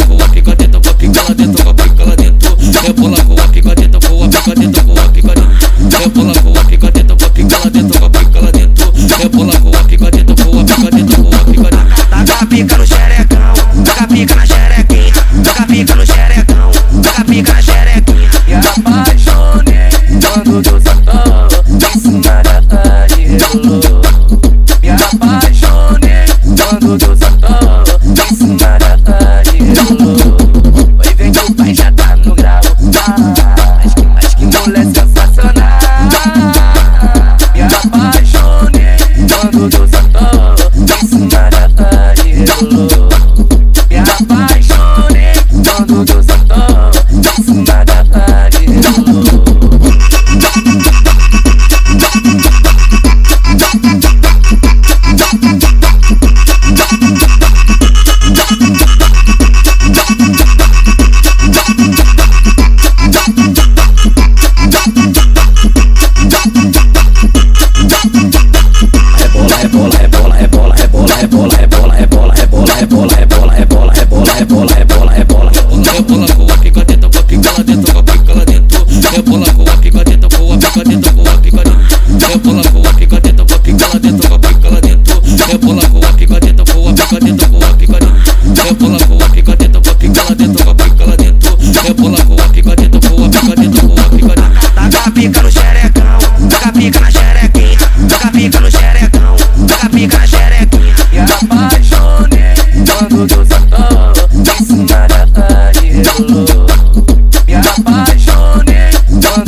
Tipo, aqui com pica dentro, pica lá dentro, rebola boa, pica dentro, boa, pica dentro, boa, pica dentro, rebola boa, pica dentro, boa, pica lá dentro, pica lá dentro, rebola boa, pica dentro, boa, pica dentro, boa, pica dentro, rebola boa, pica dentro, boa, pica lá dentro, pica lá dentro, rebola boa, pica dentro, boa, pica dentro, boa, pica dentro, taca pica no xerecão, taca pica na xerequinha, taca pica no xerecão.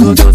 두